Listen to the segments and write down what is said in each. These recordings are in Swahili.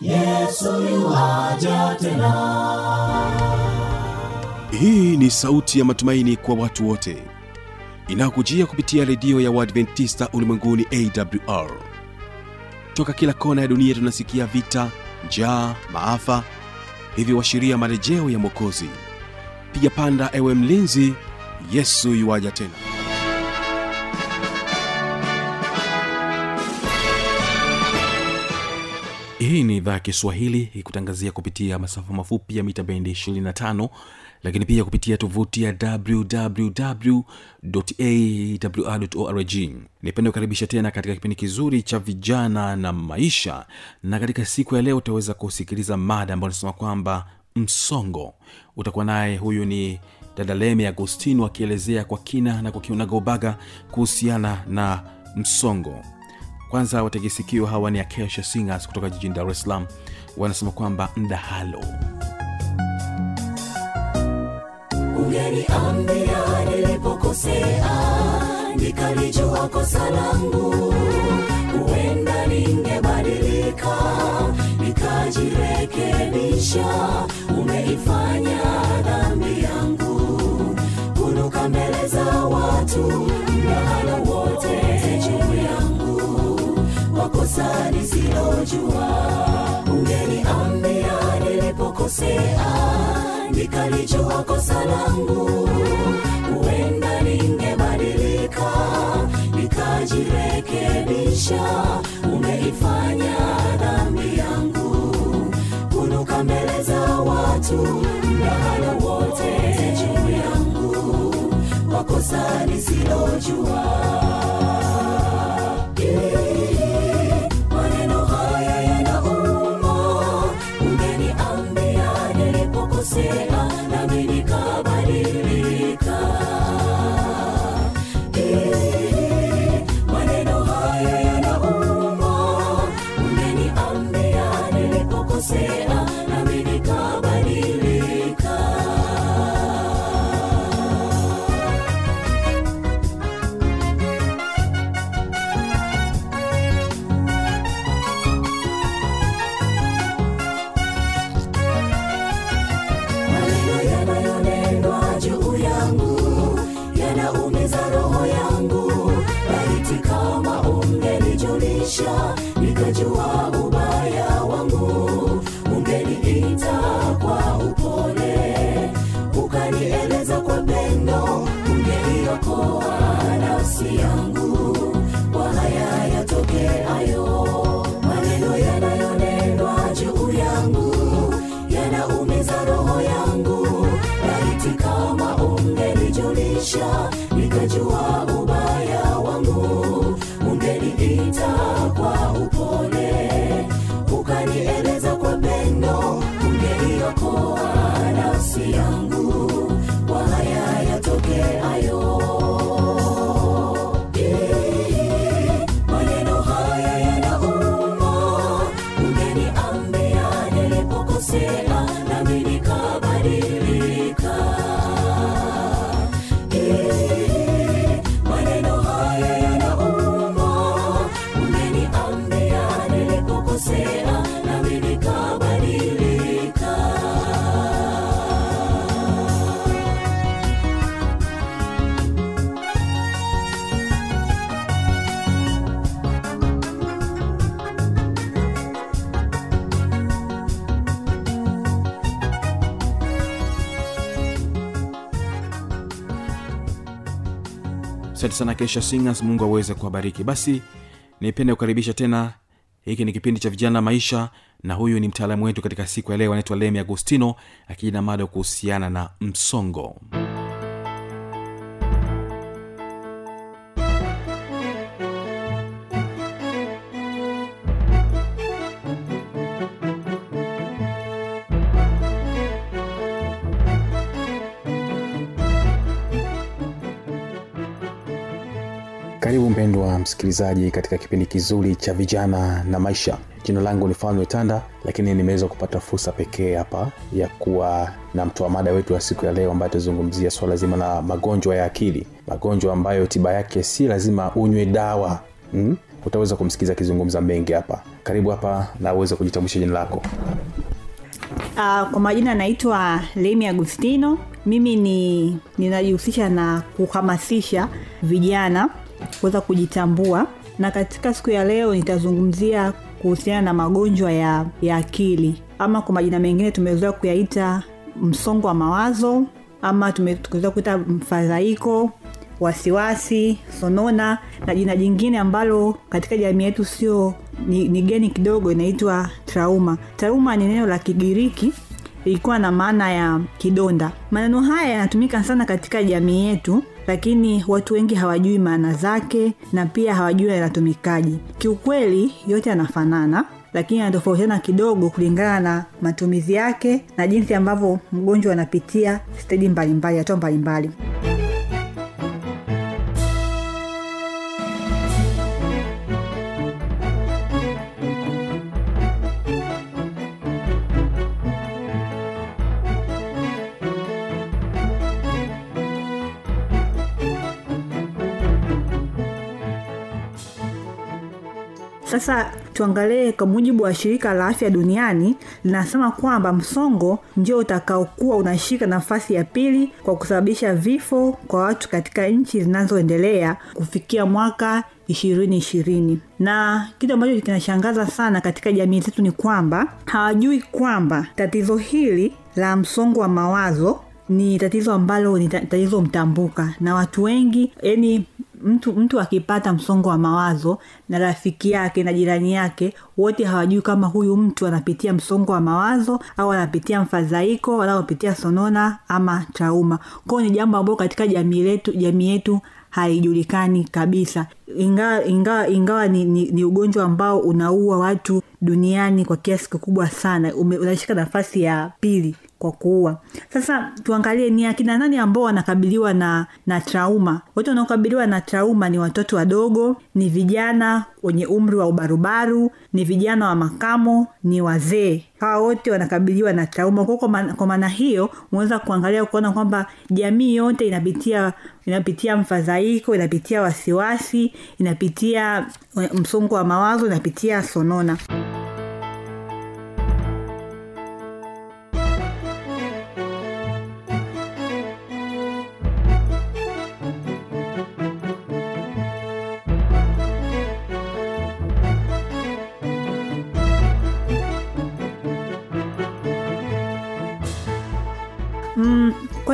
yesu yuaja tena. Hii ni sauti ya matumaini kwa watu wote. Inayokujia kupitia redio ya uadventista ulimwenguni awr toka kila kona ya dunia tunasikia vita njaa maafa hivyo washiria marejeo ya mwokozi. Piga panda ewe mlinzi yesu yuwaja tena hii ni idhaa ya kiswahili ikutangazia kupitia masafa mafupi ya mita bendi 25 lakini pia kupitia tovuti ya wwwawrorg nipende kukaribisha tena katika kipindi kizuri cha vijana na maisha na katika siku ya leo utaweza kusikiliza mada ambayo nasema kwamba msongo. Utakuwa naye huyu ni dada leme agostino akielezea kwa kina na kwa kiunagaubaga kuhusiana na msongo kwanza wategesikio hawa ni akesha singers kutoka jijini dar es salaam. Wanasema kwamba mdahalo. Ungeniambia nilipokosea nikalijua kosa langu. Huenda ningebadilika nikajirekebisha. Umeifanya nilipokosea nikalijua kosa langu. Huenda ningebadilika nikajirekebisha. Umeifanya dhambi yangu kunuka mbele za watu mdahalo wote juu yangu. Wakosa nisilojua yanaumiza roho yangu. Laiti kama ungenijulisha nikajua asante sana kesha singers. Mungu aweze kuwabariki. Basi nipende kukaribisha tena. Hiki ni kipindi cha vijana maisha na huyu ni mtaalamu wetu katika siku ya leo anaitwa lemi agostino akijina mado kuhusiana na msongo. karibu msikilizaji katika kipindi kizuri cha vijana na maisha. Jina langu ni falme tanda lakini nimeweza kupata fursa pekee hapa ya kuwa na mtoa mada wetu wa siku ya leo ambaye atazungumzia swala zima la magonjwa ya akili. Magonjwa ambayo tiba yake si lazima unywe dawa. Hmm? utaweza kumsikiliza akizungumza mengi hapa. Karibu hapa na uweze kujitambulisha jina lako. Uh, kwa majina naitwa Lemi Agustino. Mimi ni ninajihusisha na kuhamasisha vijana kuweza kujitambua, na katika siku ya leo nitazungumzia kuhusiana na magonjwa ya, ya akili. Ama kwa majina mengine tumezoea kuyaita msongo wa mawazo ama tume- tumeweza kuita mfadhaiko wasiwasi sonona na jina jingine ambalo katika jamii yetu sio ni, ni geni kidogo inaitwa trauma. Trauma ni neno la kigiriki ilikuwa na maana ya kidonda. Maneno haya yanatumika sana katika jamii yetu lakini watu wengi hawajui maana zake na pia hawajui yanatumikaji kiukweli yote yanafanana lakini yanatofautiana kidogo kulingana na matumizi yake na jinsi ambavyo mgonjwa anapitia stedi mbalimbali hatua mbalimbali Sasa tuangalie kwa mujibu wa shirika la afya duniani linasema kwamba msongo ndio utakaokuwa unashika nafasi ya pili kwa kusababisha vifo kwa watu katika nchi zinazoendelea kufikia mwaka ishirini ishirini. Na kitu ambacho kinashangaza sana katika jamii zetu ni kwamba hawajui kwamba tatizo hili la msongo wa mawazo ni tatizo ambalo ni ta- tatizo mtambuka. Na watu wengi yani mtu mtu akipata msongo wa mawazo na rafiki yake na jirani yake wote hawajui kama huyu mtu anapitia msongo wa mawazo au anapitia mfadhaiko anaopitia sonona ama trauma. Kwao ni jambo ambalo katika jamii letu jamii yetu haijulikani kabisa. Ingawa ingawa, ingawa ni, ni, ni ugonjwa ambao unaua watu duniani kwa kiasi kikubwa sana unashika nafasi ya pili kwa kuua. Sasa tuangalie ni akina nani ambao wanakabiliwa na na trauma. Wote wanaokabiliwa na trauma ni watoto wadogo ni vijana wenye umri wa ubarubaru ni vijana wa makamo ni wazee. Hawa wote wanakabiliwa na trauma. Kwa kwa maana- hiyo unaweza kuangalia kuona kwamba jamii yote inapitia inapitia mfadhaiko inapitia wasiwasi inapitia eh, msongo wa mawazo inapitia sonona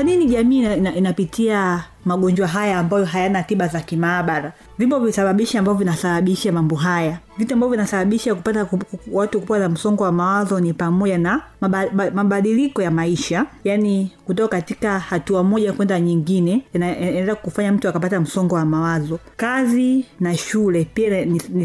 kwa nini jamii ina, ina, inapitia magonjwa haya ambayo hayana tiba za kimaabara vipo visababishi ambavyo vinasababisha mambo haya vitu ambavyo vinasababisha kupata ku- ku- watu kupata na msongo wa mawazo ni pamoja na mabadiliko ya maisha yani kutoka katika hatua moja kwenda nyingine ina- inaweza kufanya mtu akapata msongo wa mawazo kazi na shule pia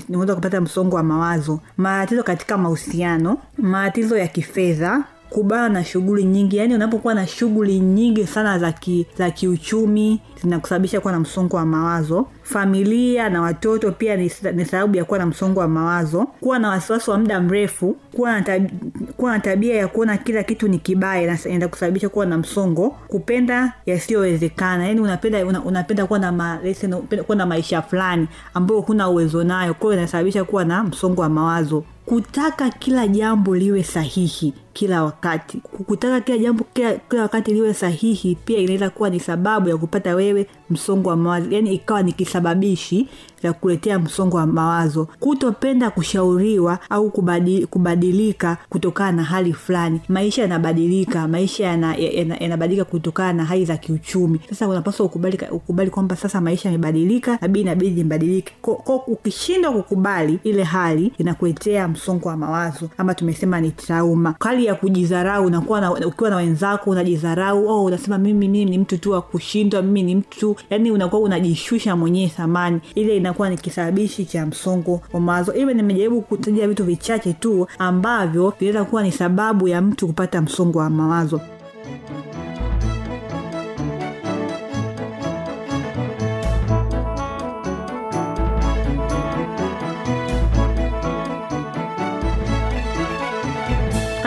inaweza kupata msongo wa mawazo matatizo katika mahusiano matatizo ya kifedha kubana na shughuli nyingi. Yaani unapokuwa na shughuli nyingi sana za za kiuchumi zinakusababisha kuwa na msongo wa mawazo familia na watoto pia ni, sababu ya kuwa na msongo wa mawazo kuwa na wasiwasi wa muda mrefu kuwa na, na tabia ya kuona kila kitu ni kibaya ina- inaenda kusababisha kuwa na msongo kupenda yasiyowezekana. Yaani unapenda una, unapenda kuwa na ma, kuwa na maisha fulani ambayo huna uwezo nayo kwa inasababisha kuwa na msongo wa mawazo. Kutaka kila jambo liwe sahihi kila wakati. Kutaka kila jambo kila, kila wakati liwe sahihi pia inaweza kuwa ni sababu ya kupata wewe msongo wa mawazo yani ikawa ni kisababishi cha kuletea msongo wa mawazo kutopenda kushauriwa au kubadi, kubadilika kutokana na hali fulani. Maisha yanabadilika maisha yanabadilika yana, yana kutokana na hali za kiuchumi. Sasa unapaswa ukubali, ukubali kwamba sasa maisha yamebadilika nabii inabidi ko- ukishindwa kukubali ile hali inakuletea msongo wa mawazo ama tumesema ni trauma. Hali ya kujidharau unakuwa na, ukiwa na wenzako unajidharau oh, unasema mimi mimi ni mtu tu wa kushindwa mimi ni mtu yani unakuwa unajishusha mwenyewe thamani. Ile inakuwa ni kisababishi cha msongo wa mawazo. Hivyo nimejaribu kutaja vitu vichache tu ambavyo vinaweza kuwa ni sababu ya mtu kupata msongo wa mawazo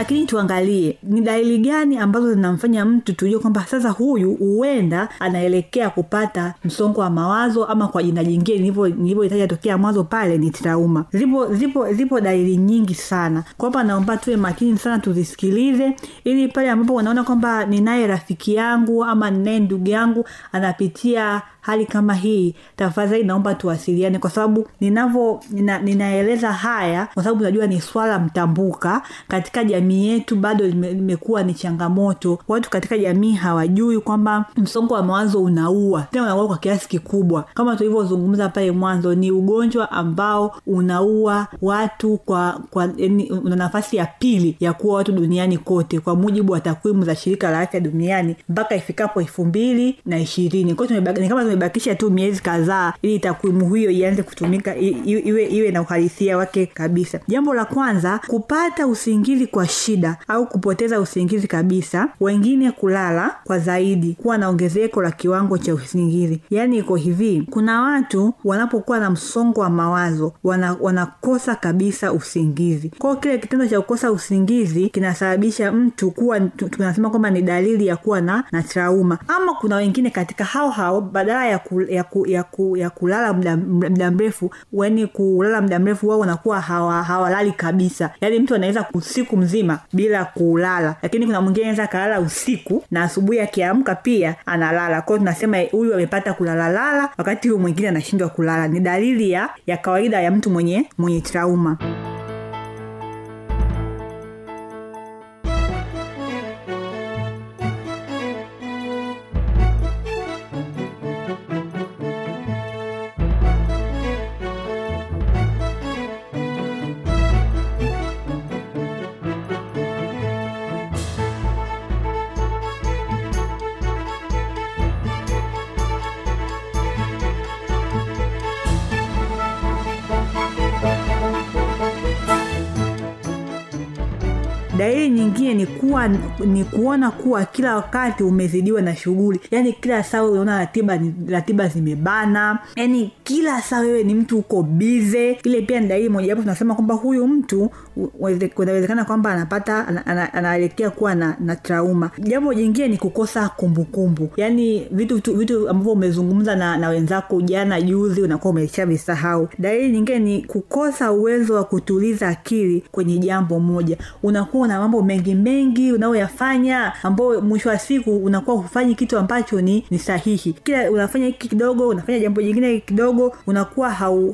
lakini tuangalie ni dalili gani ambazo zinamfanya mtu tujue kwamba sasa huyu huenda anaelekea kupata msongo wa mawazo ama kwa jina jingine nilivyohitaji tokea mwanzo pale ni trauma. Zipo zipo zipo dalili nyingi sana. Kwamba naomba tuwe makini sana tuzisikilize ili pale ambapo unaona kwamba ninaye rafiki yangu ama ninaye ndugu yangu anapitia hali kama hii tafadhali naomba tuwasiliane kwa sababu ninavyo nina, ninaeleza haya kwa sababu najua ni swala mtambuka. Katika jamii yetu bado lime- limekuwa ni changamoto. Watu katika jamii hawajui kwamba msongo wa mawazo unaua. Tena unaua kwa kiasi kikubwa. Kama tulivyozungumza pale mwanzo ni ugonjwa ambao unaua watu kwa, kwa una nafasi ya pili ya kuwa watu duniani kote. Kwa mujibu wa takwimu za shirika la afya duniani mpaka ifikapo elfu mbili na ishirini. Kwao ni kama tumebakisha tu miezi kadhaa ili takwimu hiyo ianze kutumika i- iwe, iwe na uhalisia wake kabisa. Jambo la kwanza kupata usingizi kwa shida au kupoteza usingizi kabisa wengine kulala kwa zaidi kuwa na ongezeko la kiwango cha usingizi. Yaani iko hivi kuna watu wanapokuwa na msongo wa mawazo wana, wanakosa kabisa usingizi. Kwao kile kitendo cha kukosa usingizi kinasababisha mtu kuwa tunasema kwamba ni dalili ya kuwa na, na trauma. Ama kuna wengine katika hao hao badala ya, ku, ya, ku, ya, ku, ya kulala muda mrefu yani kulala muda mrefu wao wanakuwa hawa- hawalali kabisa. Yaani mtu anaweza usiku mzima bila kulala. Lakini kuna mwingine anaweza akalala usiku na asubuhi akiamka pia analala. Kwao tunasema huyu amepata kulalalala wakati huyu mwingine anashindwa kulala. Ni dalili ya, ya kawaida ya mtu mwenye mwenye trauma nyingine ni kuona kuwa kila wakati umezidiwa na shughuli. Yaani kila saa wewe unaona ratiba ratiba zimebana. Yaani kila saa wewe ni mtu uko bize ile pia ni mojawapo tunasema kwamba huyu mtu kunawezekana kwamba anapata ana- ana- kuwa na, na trauma. Jambo jingine ni kukosa kumbukumbu. Yaani vitu tu- vitu ambavyo umezungumza na, na wenzako jana juzi unakuwa umeshavisahau dalili nyingine ni kukosa uwezo wa kutuliza akili kwenye jambo moja. Unakuwa na mambo mengi mengi unaoyafanya ambao mwisho wa siku unakuwa hufanyi kitu ambacho ni, ni sahihi. Kila unafanya hiki kidogo unafanya jambo jingine kidogo unakuwa hau-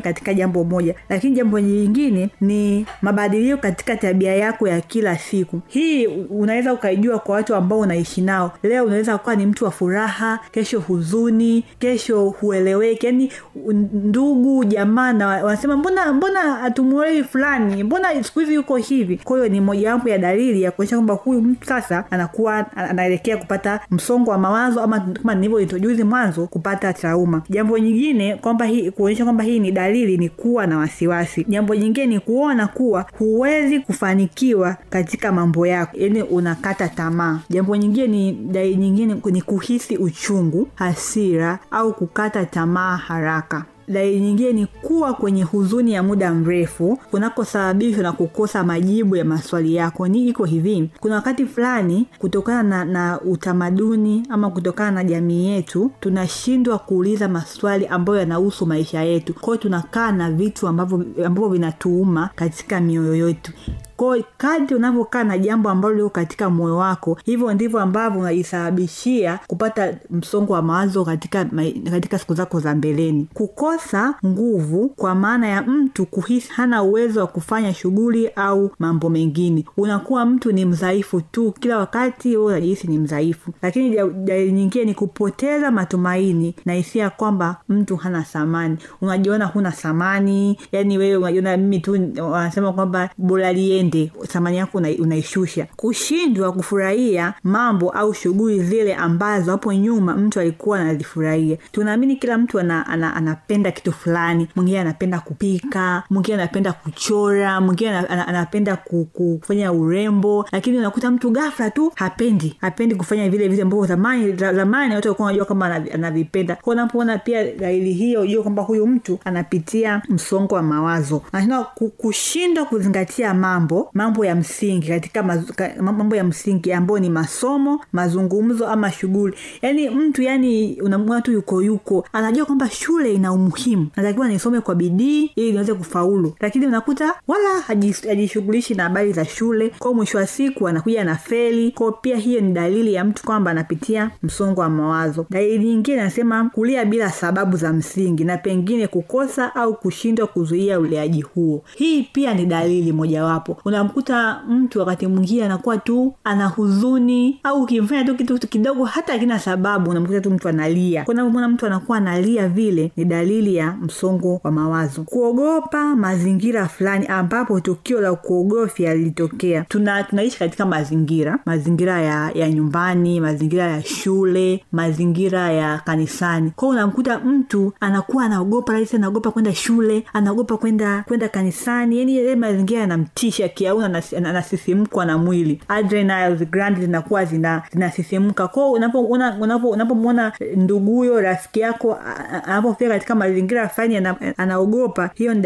katika jambo moja. Lakini jambo jingine ni mabadiliko katika tabia yako ya kila siku. Hii unaweza ukaijua kwa watu ambao unaishi nao. Leo unaweza kuwa ni mtu wa furaha kesho huzuni kesho hueleweki. Yani ndugu jamaa na wanasema mbona mbona hatumuelewi fulani? Mbona siku hizi yuko hivi? Kwa hiyo ni mojawapo ya dalili ya kuonyesha kwamba huyu mtu sasa anakuwa anaelekea kupata msongo wa mawazo ama kama nilivyointrojuzi mwanzo kupata trauma. Jambo nyingine kwamba hii kuonyesha kwamba hii ni dalili ni kuwa na wasiwasi. Jambo nyingine ni kuona kuwa huwezi kufanikiwa katika mambo yako. Yani unakata tamaa. Jambo nyingine ni dalili nyingine ni kuhisi uchungu hasira au kukata tamaa haraka dalili nyingine ni kuwa kwenye huzuni ya muda mrefu kunakosababishwa na kukosa majibu ya maswali yako. Ni iko hivi. Kuna wakati fulani kutokana na, na utamaduni ama kutokana na jamii yetu tunashindwa kuuliza maswali ambayo yanahusu maisha yetu. Kwao tunakaa na vitu ambavyo ambavyo vinatuuma katika mioyo yetu. Kwao kadri unavyokaa na jambo ambalo liko katika moyo wako hivyo ndivyo ambavyo unajisababishia kupata msongo wa mawazo katika, katika siku zako za mbeleni. Kukosa nguvu kwa maana ya mtu kuhisi hana uwezo wa kufanya shughuli au mambo mengine. Unakuwa mtu ni mdhaifu tu kila wakati wewe unajihisi ni mdhaifu. Lakini dalili nyingine ni kupoteza matumaini na hisia kwamba mtu hana thamani. Unajiona huna thamani yani wewe unajiona mimi tu wanasema kwamba bora liende thamani yako una- unaishusha. Kushindwa kufurahia mambo au shughuli zile ambazo hapo nyuma mtu alikuwa anazifurahia. Tunaamini kila mtu ana, ana, anapenda kitu fulani mwingine anapenda kupika mwingine anapenda kuchora mwingine ana- ana- anapenda ku- ku- kufanya urembo lakini unakuta mtu gafla tu hapendi hapendi kufanya vile vitu ambavyo zamani zamani watu walikuwa wanajua kama anavipenda. Kwa unapoona pia dalili hiyo ujue kwamba huyu mtu anapitia msongo wa mawazo. Anasema kushindwa kuzingatia mambo mambo ya msingi katika mambo ya msingi ambayo ni masomo mazungumzo ama shughuli. Yaani mtu yani unamwona tu yuko yuko anajua kwamba shule ina umuhimu natakiwa nisome kwa bidii ili niweze kufaulu. Lakini unakuta wala hajishughulishi na habari za shule. Kwao mwisho wa siku anakuja na feli. Kwao pia hiyo ni dalili ya mtu kwamba anapitia msongo wa mawazo. Dalili nyingine anasema kulia bila sababu za msingi na pengine kukosa au kushindwa kuzuia uleaji huo. Hii pia ni dalili mojawapo. Unamkuta mtu wakati mwingine anakuwa tu ana huzuni au ukimfanya tu kitu kidogo hata akina sababu unamkuta tu mtu analia. Unapomwona mtu anakuwa analia vile ni dalili ya msongo wa mawazo. Kuogopa mazingira fulani ambapo tukio la kuogofya lilitokea. Tuna tunaishi katika mazingira. Mazingira ya, ya nyumbani mazingira ya shule mazingira ya kanisani. Kwao unamkuta mtu anakuwa anaogopa rahisi anaogopa kwenda shule anaogopa kwenda kwenda kanisani. Yani yale mazingira yanamtisha kiauna anasisimkwa na mwili. Gland zinakuwa zina zinasisimka. Kwao unapomwona unapo, unapomwona nduguyo rafiki yako anapofika katika mazingira fulani anaogopa. Hiyo ni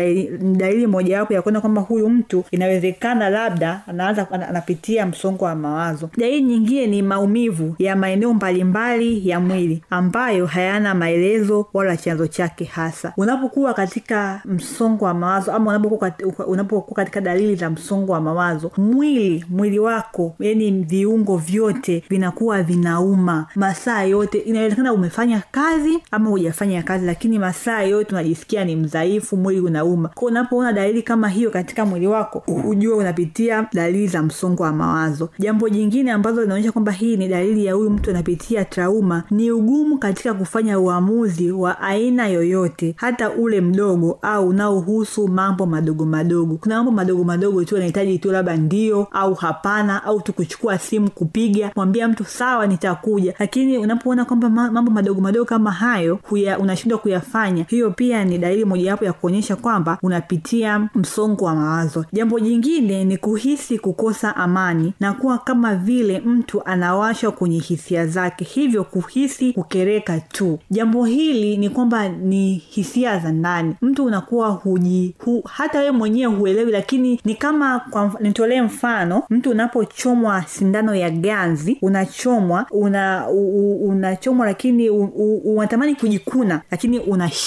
dalili- mojawapo ya kuona kwamba huyu mtu inawezekana labda anaanza anapitia msongo wa mawazo. Dalili nyingine ni maumivu ya maeneo mbalimbali ya mwili ambayo hayana maelezo wala chanzo chake hasa. Unapokuwa katika msongo wa mawazo ama unapokuwa katika dalili za msongo wa mawazo mwili mwili wako yani viungo vyote vinakuwa vinauma. Masaa yote inawezekana umefanya kazi ama hujafanya kazi lakini masaa yote unajisikia ni mdhaifu mwili unauma. Ko unapoona dalili kama hiyo katika mwili wako ujue unapitia dalili za msongo wa mawazo. Jambo jingine ambalo linaonyesha kwamba hii ni dalili ya huyu mtu anapitia trauma ni ugumu katika kufanya uamuzi wa aina yoyote hata ule mdogo au unaohusu mambo madogo madogo. Kuna mambo madogo madogo tu anahitaji tu labda ndio au hapana au tu kuchukua simu kupiga mwambia mtu sawa nitakuja. Lakini unapoona kwamba mambo madogo madogo kama hayo unashindwa kuyafanya hiyo pia ni dalili mojawapo ya kuonyesha kwamba unapitia msongo wa mawazo. Jambo jingine ni kuhisi kukosa amani na kuwa kama vile mtu anawashwa kwenye hisia zake hivyo kuhisi kukereka tu. Jambo hili ni kwamba ni hisia za ndani. Mtu unakuwa huji hu, hata wewe mwenyewe huelewi lakini ni kama nitolee mfano. Mtu unapochomwa sindano ya ganzi unachomwa una unachomwa lakini unatamani kujikuna lakini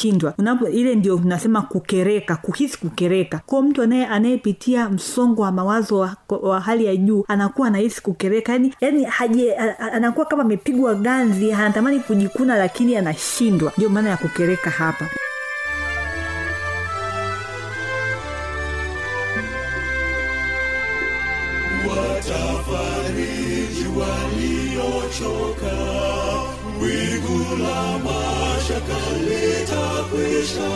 unashindwa unapo ile ndio nasema kukereka kuhisi kukereka. Kwa mtu anaye anayepitia msongo wa mawazo wa, wa hali ya juu anakuwa anahisi kukereka. Yani, yani haje anakuwa kama amepigwa ganzi anatamani kujikuna lakini anashindwa. Ndio maana ya kukereka hapa. Watafariji waliochoka, wingu la mashaka litakwisha,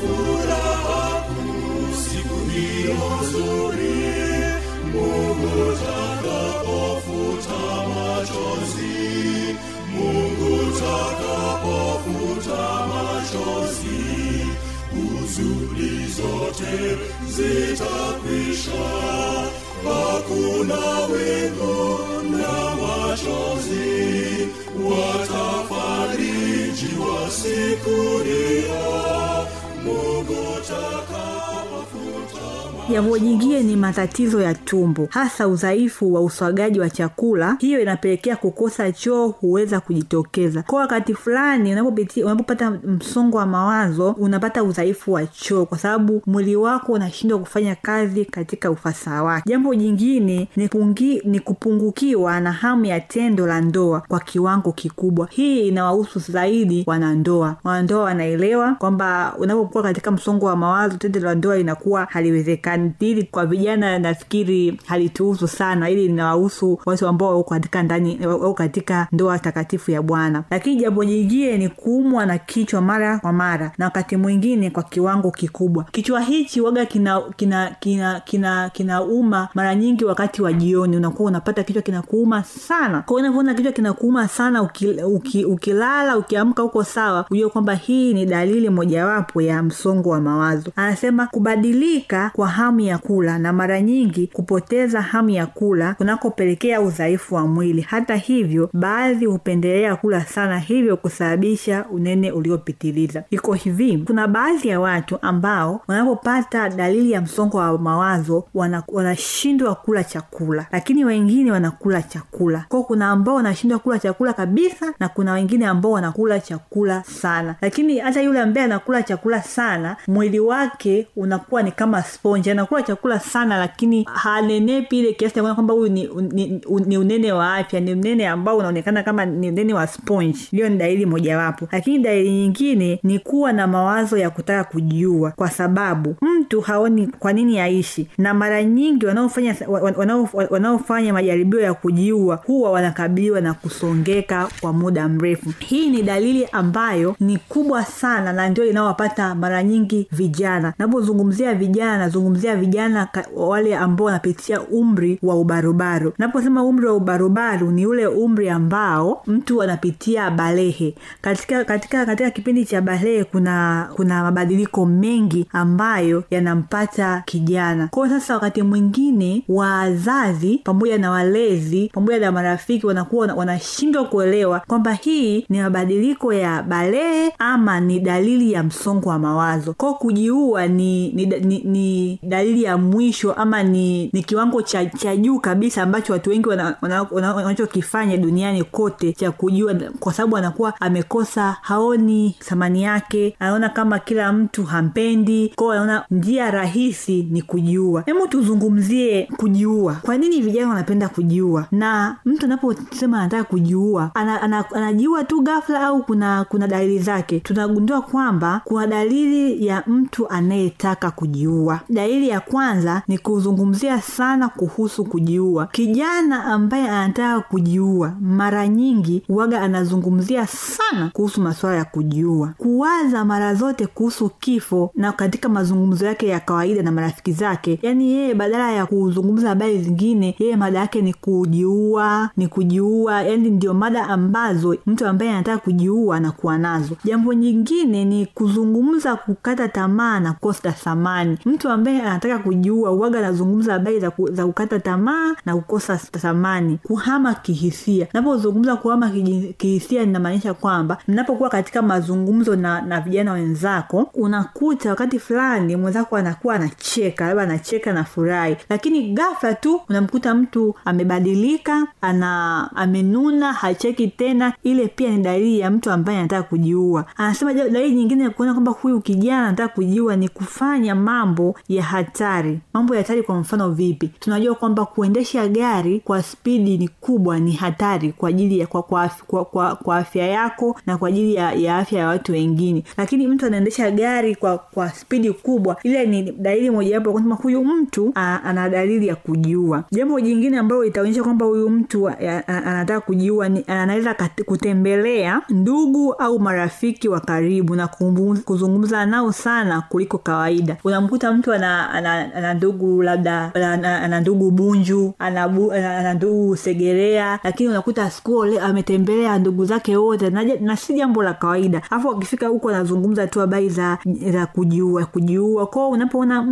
furaha kuu siku hiyo nzuri, Mungu takapofuta machozi, Mungu takapofuta machozi, huzuni zote zitakwisha, hakuna wingu na machozi, watafarijiwa siku hiyo, Mungu takapofuta jambo jingine ni matatizo ya tumbo hasa udhaifu wa uswagaji wa chakula. Hiyo inapelekea kukosa choo huweza kujitokeza. Kwa wakati fulani unapopata msongo wa mawazo unapata udhaifu wa choo kwa sababu mwili wako unashindwa kufanya kazi katika ufasaha wake. Jambo jingine ni, pungi, ni kupungukiwa na hamu ya tendo la ndoa kwa kiwango kikubwa. Hii inawahusu zaidi wanandoa. Wanandoa wanaelewa kwamba unapokuwa katika msongo wa mawazo tendo la ndoa linakuwa haliwezekani hili kwa vijana nafikiri halituhusu sana. Ili linawahusu watu ambao wako katika ndani au katika ndoa takatifu ya bwana. Lakini jambo jingine ni kuumwa na kichwa mara kwa mara na wakati mwingine kwa kiwango kikubwa. Kichwa hichi waga kina kina kina kina kinauma mara nyingi wakati wa jioni. Unakuwa unapata kichwa kinakuuma sana. Kwa hiyo unavyoona kichwa kinakuuma sana uki, uki, ukilala ukiamka huko sawa ujue kwamba hii ni dalili mojawapo ya msongo wa mawazo. Anasema kubadilika kwa hamu ya kula na mara nyingi kupoteza hamu ya kula kunakopelekea udhaifu wa mwili. Hata hivyo baadhi hupendelea kula sana hivyo kusababisha unene uliopitiliza. Iko hivi kuna baadhi ya watu ambao wanapopata dalili ya msongo wa mawazo wana- wanashindwa kula chakula. Lakini wengine wanakula chakula. Kwao kuna ambao wanashindwa kula chakula kabisa na kuna wengine ambao wanakula chakula sana. Lakini hata yule ambaye anakula chakula sana mwili wake unakuwa ni kama sponge anakula chakula sana lakini hanenepi ile kiasi cha kwamba huyu ni, ni, ni unene wa afya ni unene ambao unaonekana kama ni unene wa sponge. Hiyo ni dalili mojawapo. Lakini dalili nyingine ni kuwa na mawazo ya kutaka kujiua kwa sababu mtu haoni kwa nini aishi. Na mara nyingi wanaofanya wanao- wanaofanya majaribio ya kujiua huwa wanakabiliwa na kusongeka kwa muda mrefu. Hii ni dalili ambayo ni kubwa sana na ndio inayowapata mara nyingi vijana. Napozungumzia vijana nazungumzia vijana wale ambao wanapitia umri wa ubarubaru. Naposema umri wa ubarubaru ni ule umri ambao mtu anapitia balehe. Katika katika katika kipindi cha balehe kuna kuna mabadiliko mengi ambayo yanampata kijana. Kwao sasa wakati mwingine wazazi pamoja na walezi pamoja na marafiki wanakuwa wanashindwa kuelewa kwamba hii ni mabadiliko ya balehe ama ni dalili ya msongo wa mawazo. Kwao kujiua ni, ni, ni, ni dalili ya mwisho ama ni, ni kiwango cha, cha juu kabisa ambacho watu wengi wanachokifanya wana, wana, wanachokifanya duniani kote cha kujua kwa sababu anakuwa amekosa haoni thamani yake anaona kama kila mtu hampendi kwao anaona njia rahisi ni kujiua. Hebu tuzungumzie kujiua. Kwa nini vijana wanapenda kujiua? Na mtu anaposema anataka kujiua ana, ana, anajiua tu ghafla au kuna kuna dalili zake? Tunagundua kwamba kuna dalili ya mtu anayetaka kujiua. Dalili ya kwanza ni kuzungumzia sana kuhusu kujiua. Kijana ambaye anataka kujiua mara nyingi waga anazungumzia sana kuhusu masuala ya kujiua. Kuwaza mara zote kuhusu kifo na katika mazungumzo yake ya kawaida na marafiki zake. Yaani yeye badala ya kuzungumza habari zingine yeye mada yake ni kujiua ni kujiua. Yani ndio mada ambazo mtu ambaye anataka kujiua anakuwa nazo. Jambo nyingine ni kuzungumza kukata tamaa na kukosa thamani. Mtu ambaye anataka kujiua uwaga anazungumza habari za, ku, za kukata tamaa na kukosa thamani kuhama kihisia. Napozungumza kuhama kihisia ninamaanisha kwamba mnapokuwa katika mazungumzo na, na vijana wenzako unakuta wakati fulani mwenzako anakuwa anacheka labda anacheka na furahi. Lakini ghafla tu unamkuta mtu amebadilika ana amenuna hacheki tena ile pia ni dalili ya mtu ambaye anataka kujiua. Anasema dalili nyingine ya kuona kwamba huyu kijana anataka kujiua ni kufanya mambo ya hatari. Mambo ya hatari kwa mfano vipi? Tunajua kwamba kuendesha gari kwa spidi ni kubwa ni hatari kwa ajili ya kwa, kwa, kwa, kwa, kwa afya yako na kwa ajili ya, ya afya ya watu wengine. Lakini mtu anaendesha gari kwa kwa spidi kubwa ile ni dalili mojawapo kwamba huyu mtu a, ana dalili ya kujiua. Jambo jingine ambayo itaonyesha kwamba huyu mtu anataka kujiua ni anaweza kutembelea ndugu au marafiki wa karibu na kuzungumza nao sana kuliko kawaida. Unamkuta mtu ana, ana, ana ndugu labda ana, ana ndugu bunju ana, ana, ana ndugu segerea lakini unakuta siku ametembelea ndugu zake wote na, na si jambo la kawaida. Afu akifika huko anazungumza tu habari za, za kujiua kujiua. Kwao unapoona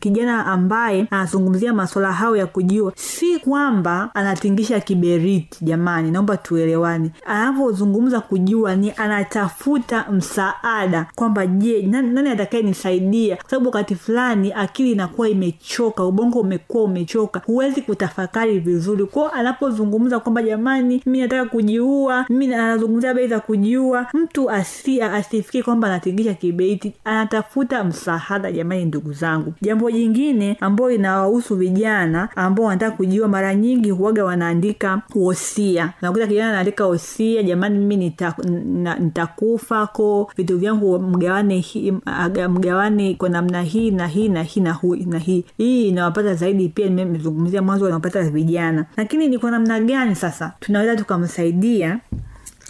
kijana ambaye anazungumzia masuala hayo ya kujiua si kwamba anatingisha kiberiti jamani naomba tuelewane. Anavyozungumza kujiua ni anatafuta msaada kwamba je nani, nani atakaye nisaidia kwa sababu wakati fulani akili inakuwa imechoka ubongo umekuwa umechoka huwezi kutafakari vizuri. Kwao anapozungumza kwamba jamani mi nataka kujiua mi na- anazungumzia bei za kujiua. Mtu asi, asifikiri kwamba anatingisha kibeiti anatafuta msaada jamani ndugu zangu. Jambo jingine ambayo inawahusu vijana ambao wanataka kujiua mara nyingi huwaga wanaandika wosia. Nakuta kijana anaandika wosia jamani mimi nita- nitakufa ko vitu vyangu mgawane mgawane kwa namna hii na hii na hii na hui, na hii. Hii inawapata zaidi pia nimezungumzia mwanzo wanapata vijana. Lakini ni kwa namna gani sasa tunaweza tukamsaidia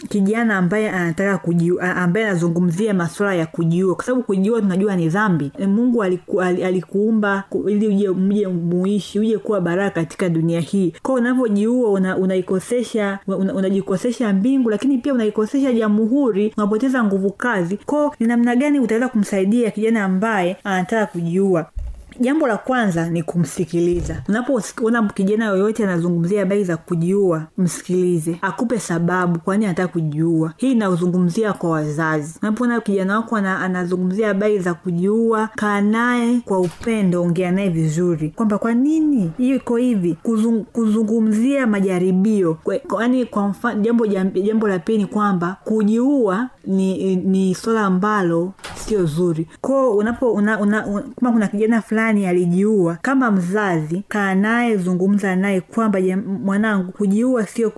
kijana ambaye anataka kujiua ambaye anazungumzia masuala ya kujiua. Kwa sababu kujiua tunajua ni dhambi. E, mungu aliku, alikuumba ili uje mje muishi uje kuwa baraka katika dunia hii. Ko unavyojiua una, unaikosesha una, unajikosesha mbingu lakini pia unaikosesha jamhuri unapoteza nguvu kazi. Kwao ni namna gani utaweza kumsaidia kijana ambaye anataka kujiua jambo la kwanza ni kumsikiliza. Unapoona kijana yoyote anazungumzia habari za kujiua msikilize. Akupe sababu kwani anataka kujiua. Hii inazungumzia kwa wazazi. Unapoona kijana wako anazungumzia habari za kujiua kaa naye kwa upendo ongea naye vizuri. Kwamba kwa nini? Hiyo iko hivi. Kuzung, kuzungumzia majaribio. Yaani kwa mfano jambo, jambo la pili ni kwamba kujiua ni, ni swala ambalo sio zuri. Koo unapo una, una, una, kama kuna kijana fulani alijiua kama mzazi kaa naye zungumza naye kwamba mwanangu kujiua sio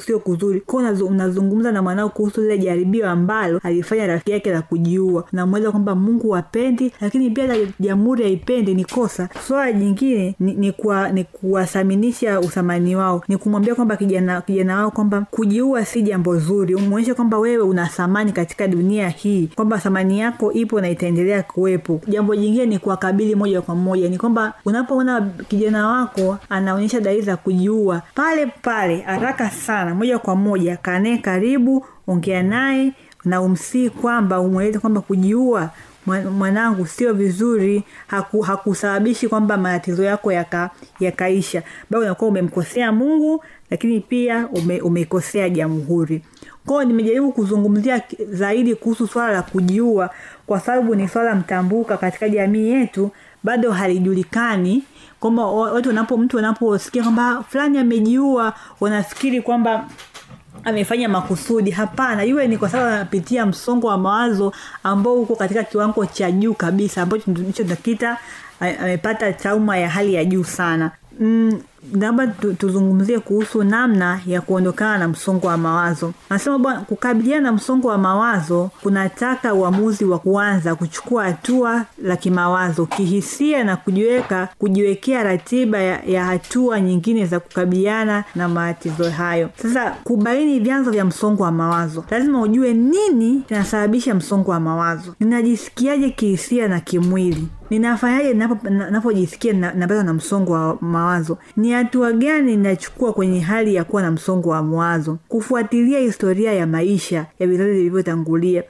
sio kuzuri. Ko unazungumza na mwanao kuhusu lile jaribio ambalo alifanya rafiki yake la kujiua. Unamweleza kwamba mungu wapendi lakini pia jamhuri haipendi ni kosa. Swala jingine ni, ni, kuwa, ni uthamani wao. Ni kumwambia kwamba kijana kijana wao kwamba kujiua si jambo zuri. Umwonyeshe kwamba wewe una thamani katika dunia hii kwamba thamani yako ipo na itaendelea kuwepo. Jambo jingine ni kuwakabili moja kwa moja. Ni kwamba unapoona kijana wako anaonyesha dalili za kujiua pale pale haraka sana moja kwa moja kanae karibu ongea naye na umsii kwamba umweleze kwamba kujiua mwanangu sio vizuri. Haku, hakusababishi kwamba matatizo yako yaka, yakaisha. Bado unakuwa umemkosea mungu lakini pia ume, umeikosea jamhuri kwao nimejaribu kuzungumzia zaidi kuhusu swala la kujiua kwa sababu ni swala mtambuka katika jamii yetu bado halijulikani kwamba watu wanapo mtu wanaposikia kwamba fulani amejiua wanafikiri kwamba amefanya makusudi. Hapana iwe ni kwa sababu anapitia msongo wa mawazo ambao uko katika kiwango cha juu kabisa ambacho ndicho tunakita amepata trauma ya hali ya juu sana. Mm, labda tuzungumzie kuhusu namna ya kuondokana na msongo wa mawazo. Anasema bwana kukabiliana na msongo wa mawazo kunataka uamuzi wa kuanza kuchukua hatua la kimawazo kihisia na kujiweka kujiwekea ratiba ya, ya hatua nyingine za kukabiliana na matatizo hayo. Sasa kubaini vyanzo vya msongo wa mawazo. Lazima ujue nini kinasababisha msongo wa mawazo. Ninajisikiaje kihisia na kimwili? Ninafanyaje napojisikia napatwa na msongo wa mawazo? Ni hatua gani ninachukua kwenye hali ya kuwa na msongo wa mawazo? Kufuatilia historia ya maisha ya vizazi vilivyotangulia.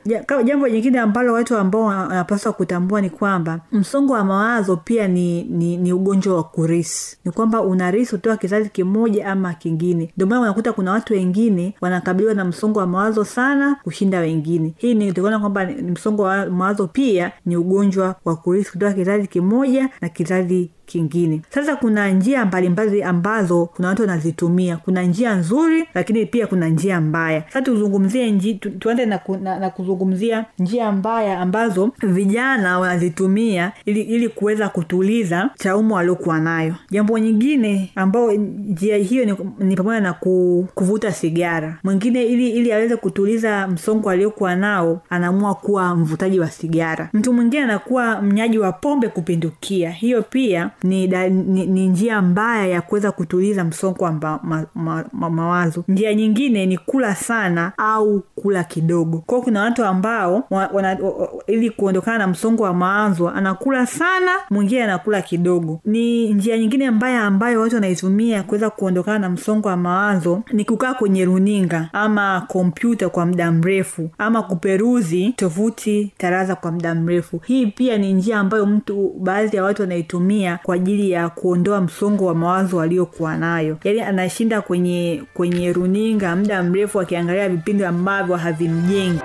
Jambo jingine ambalo watu ambao wanapaswa kutambua ni kwamba msongo wa mawazo pia ni, ni, ni ugonjwa wa kurisi ni kwamba unarisi kutoka kizazi kimoja ama kingine. Ndio maana unakuta kuna watu wengine wanakabiliwa na msongo wa mawazo sana kushinda wengine. Hii ni kutokana kwamba msongo wa mawazo pia ni ugonjwa wa kurisi kutoka kizazi kimoja na kizazi kingine. Sasa kuna njia mbalimbali ambazo kuna watu wanazitumia. Kuna njia nzuri lakini pia kuna njia mbaya. Sasa tuzungumzie tuanze na, na, na kuzungumzia njia mbaya ambazo vijana wanazitumia ili, ili kuweza kutuliza traumu waliokuwa nayo. Jambo nyingine ambao njia hiyo ni, ni pamoja na ku, kuvuta sigara. Mwingine ili ili aweze kutuliza msongo aliokuwa nao anaamua kuwa mvutaji wa sigara. Mtu mwingine anakuwa mnyaji wa pombe kupindukia. Hiyo pia ni, da, ni, ni njia mbaya ya kuweza kutuliza msongo wa ma, ma, ma, ma, mawazo. Njia nyingine ni kula sana au kula kidogo. Kwao kuna watu ambao wana, wana, ili kuondokana na msongo wa mawazo anakula sana mwingine anakula kidogo. Ni njia nyingine mbaya ambayo watu wanaitumia kuweza kuondokana na msongo wa mawazo ni kukaa kwenye runinga ama kompyuta kwa muda mrefu ama kuperuzi tovuti taraza kwa muda mrefu. Hii pia ni njia ambayo mtu baadhi ya watu wanaitumia kwa ajili ya kuondoa msongo wa mawazo aliyokuwa nayo. Yaani anashinda kwenye kwenye runinga muda mrefu akiangalia vipindi ambavyo havimjengi